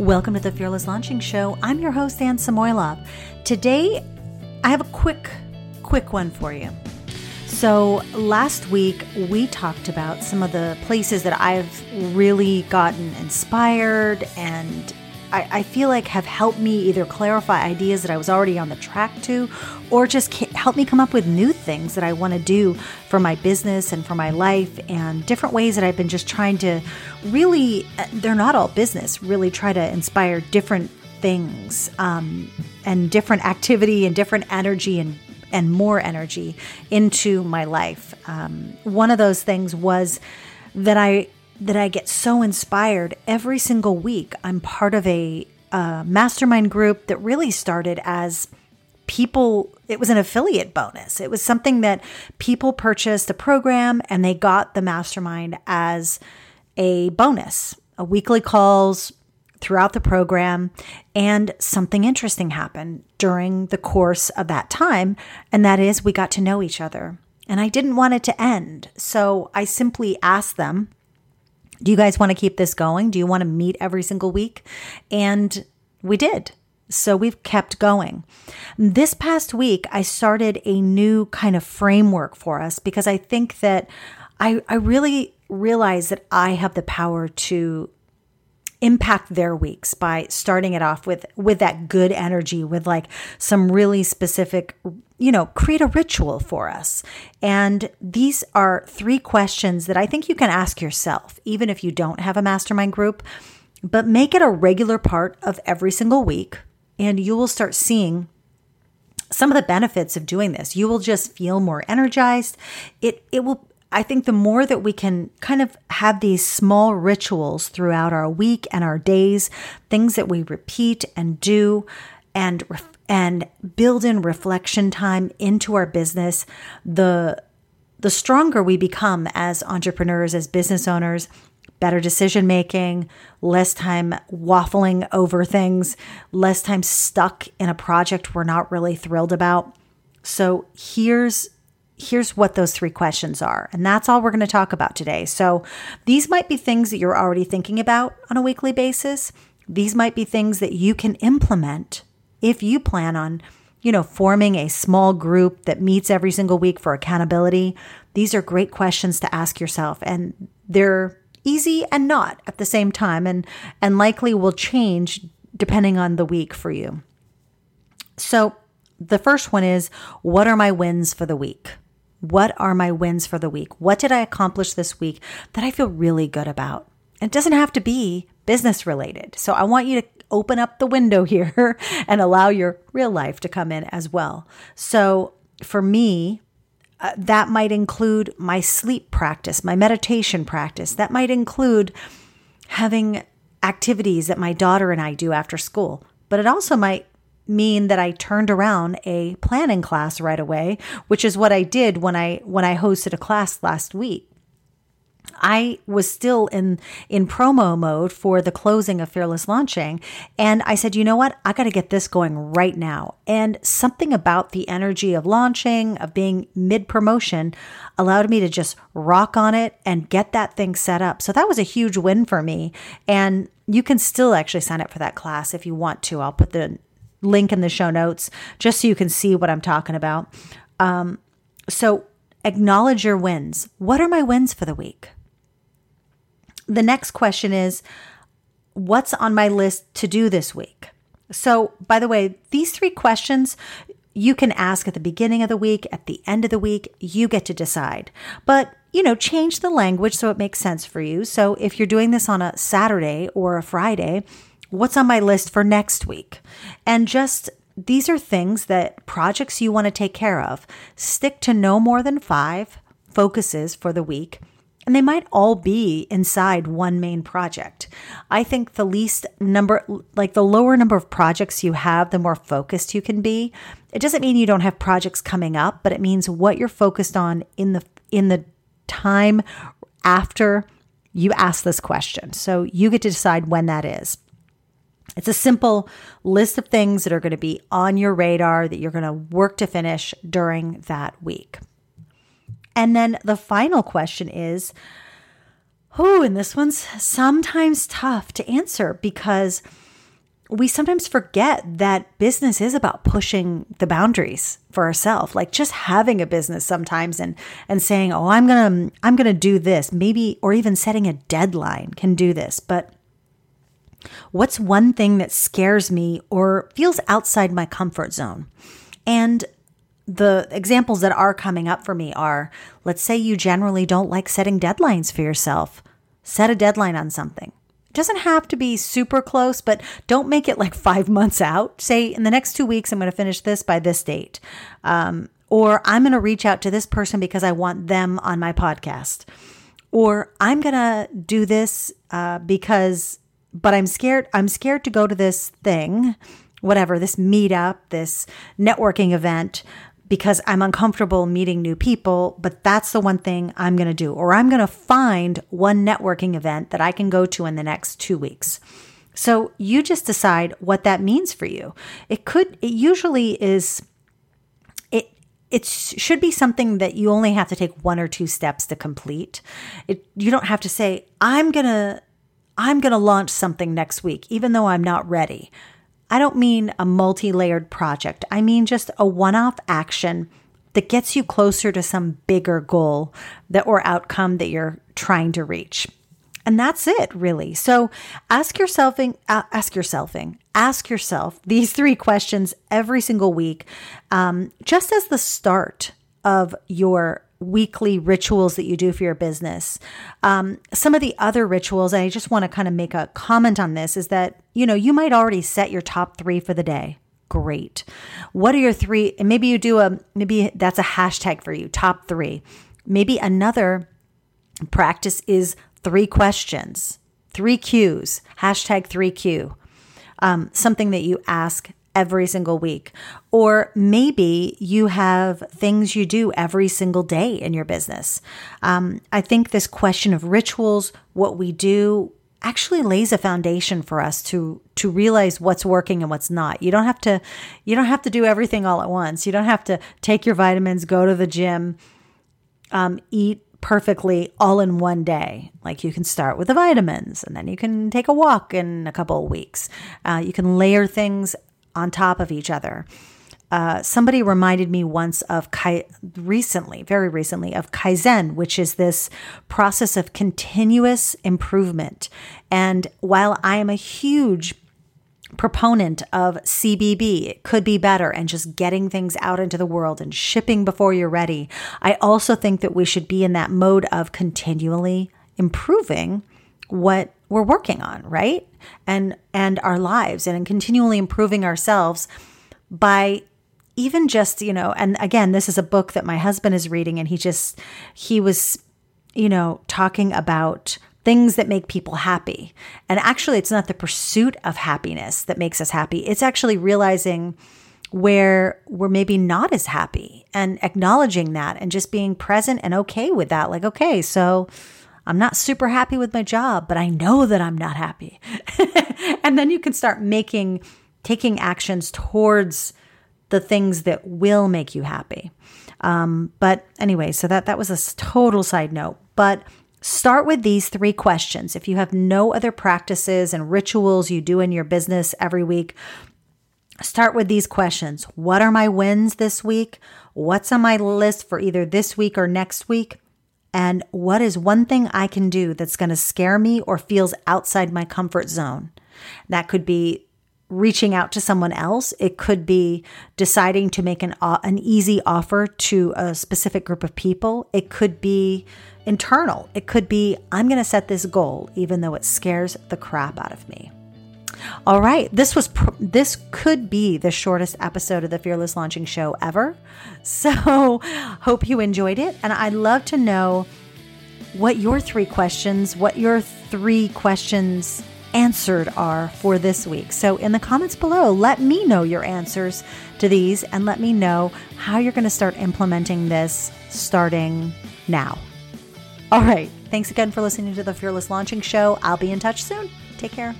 Welcome to the Fearless Launching Show. I'm your host, Anne Samoilov. Today, I have a quick, quick one for you. So, last week we talked about some of the places that I've really gotten inspired and I, I, feel like have helped me either clarify ideas that I was already on the track to or just help me come up with new things that I want to do for my business and for my life and different ways that I've been just trying to really, uh, they're not all business, really try to inspire different things um, and different activity and different energy and and more energy into my life. Um, one of those things was that I that I get so inspired every single week. I'm part of a, a mastermind group that really started as people it was an affiliate bonus. It was something that people purchased a program and they got the mastermind as a bonus a weekly calls throughout the program. And something interesting happened during the course of that time and that is we got to know each other. And i didn't want it to end. So i simply asked them do you guys want to keep this going? Do you want to meet every single week? And we did. So we've kept going. This past week, I started a new kind of framework for us because I think that I, I really realize that I have the power to impact their weeks by starting it off with with that good energy with like some really specific you know create a ritual for us. And these are three questions that i think you can ask yourself even if you don't have a mastermind group but make it a regular part of every single week and you will start seeing some of the benefits of doing this. You will just feel more energized. It it will I think the more that we can kind of have these small rituals throughout our week and our days, things that we repeat and do and and build in reflection time into our business, the the stronger we become as entrepreneurs, as business owners, better decision making, less time waffling over things, less time stuck in a project we're not really thrilled about. So here's here's what those three questions are. And that's all we're going to talk about today. So these might be things that you're already thinking about on a weekly basis. These might be things that you can implement if you plan on, you know, forming a small group that meets every single week for accountability. These are great questions to ask yourself and they're easy and not at the same time and and likely will change depending on the week for you. So, the first one is what are my wins for the week? What are my wins for the week? What did I accomplish this week that I feel really good about? It doesn't have to be business related. So I want you to open up the window here and allow your real life to come in as well. So for me, uh, that might include my sleep practice, my meditation practice. That might include having activities that my daughter and I do after school. But it also might mean that I turned around a planning class right away, which is what I did when I when I hosted a class last week. I was still in in promo mode for the closing of Fearless Launching and I said, "You know what? I got to get this going right now." And something about the energy of launching, of being mid promotion allowed me to just rock on it and get that thing set up. So that was a huge win for me. And you can still actually sign up for that class if you want to. I'll put the link in the show notes just so you can see what I'm talking about. Um, so acknowledge your wins. What are my wins for the week? The next question is what's on my list to do this week? So, by the way, these three questions you can ask at the beginning of the week, at the end of the week, you get to decide. But, you know, change the language so it makes sense for you. So, if you're doing this on a Saturday or a Friday, what's on my list for next week? And just these are things that projects you want to take care of. Stick to no more than five focuses for the week. And they might all be inside one main project. I think the least number, like the lower number of projects you have, the more focused you can be. It doesn't mean you don't have projects coming up, but it means what you're focused on in the in the time after you ask this question. So you get to decide when that is. It's a simple list of things that are going to be on your radar that you're going to work to finish during that week. And then the final question is, oh, and this one's sometimes tough to answer because we sometimes forget that business is about pushing the boundaries for ourselves like just having a business sometimes and and saying oh i'm gonna i'm gonna do this maybe or even setting a deadline can do this but what's one thing that scares me or feels outside my comfort zone and the examples that are coming up for me are let's say you generally don't like setting deadlines for yourself set a deadline on something It doesn't have to be super close, but don't make it like five months out. Say in the next two weeks, I'm going to finish this by this date. Um, or I'm going to reach out to this person because I want them on my podcast. Or I'm going to do this uh, because, but I'm scared. I'm scared to go to this thing, whatever, this meetup, this networking event because I'm uncomfortable meeting new people, but that's the one thing I'm going to do. Or I'm going to find one networking event that I can go to in the next two weeks. So you just decide what that means for you. It could, it usually is, it, should be something that you only have to take one or two steps to complete. It, you don't have to say, I'm going to, I'm going to launch something next week, even though I'm not ready. I don't mean a multi layered project. I mean just a one off action that gets you closer to some bigger goal that or outcome that you're trying to reach. And that's it, really. So ask yourself, uh, ask yourself, ask yourself these three questions every single week, um, just as the start of your weekly rituals that you do for your business. Um, some of the other rituals, and I just want to kind of make a comment on this, is that, you know, you might already set your top three for the day. Great. What are your three? And maybe you do a, maybe that's a hashtag for you, top three. Maybe another practice is three questions, three Qs, hashtag three Q. Um, something that you ask every single week. Or maybe you have things you do every single day in your business. Um, I think this question of rituals, what we do, actually lays a foundation for us to to realize what's working and what's not. You don't have to you don't have to do everything all at once. You don't have to take your vitamins, go to the gym, um, eat perfectly all in one day. Like you can start with the vitamins and then you can take a walk in a couple of weeks. Uh, you can layer things on top of each other. Uh, somebody reminded me once of kai- recently, very recently, of Kaizen, which is this process of continuous improvement. And while I am a huge proponent of CBB, it could be better, and just getting things out into the world and shipping before you're ready, I also think that we should be in that mode of continually improving what we're working on, right? And and our lives and continually improving ourselves by even just, you know, and again, this is a book that my husband is reading and he just he was, you know, talking about things that make people happy. And actually, it's not the pursuit of happiness that makes us happy. It's actually realizing where we're maybe not as happy and acknowledging that and just being present and okay with that. Like, okay, so I'm not super happy with my job, but I know that I'm not happy. and then you can start making, taking actions towards the things that will make you happy. Um, but anyway, so that that was a total side note. But start with these three questions. If you have no other practices and rituals you do in your business every week, start with these questions. What are my wins this week? What's on my list for either this week or next week? And what is one thing I can do that's going to scare me or feels outside my comfort zone? That could be reaching out to someone else. It could be deciding to make an an easy offer to a specific group of people. It could be internal. It could be I'm going to set this goal even though it scares the crap out of me. All right, this was pr- this could be the shortest episode of the Fearless Launching Show ever. So, hope you enjoyed it and I'd love to know what your three questions, what your three questions answered are for this week. So, in the comments below, let me know your answers to these and let me know how you're going to start implementing this starting now. All right. Thanks again for listening to the Fearless Launching Show. I'll be in touch soon. Take care.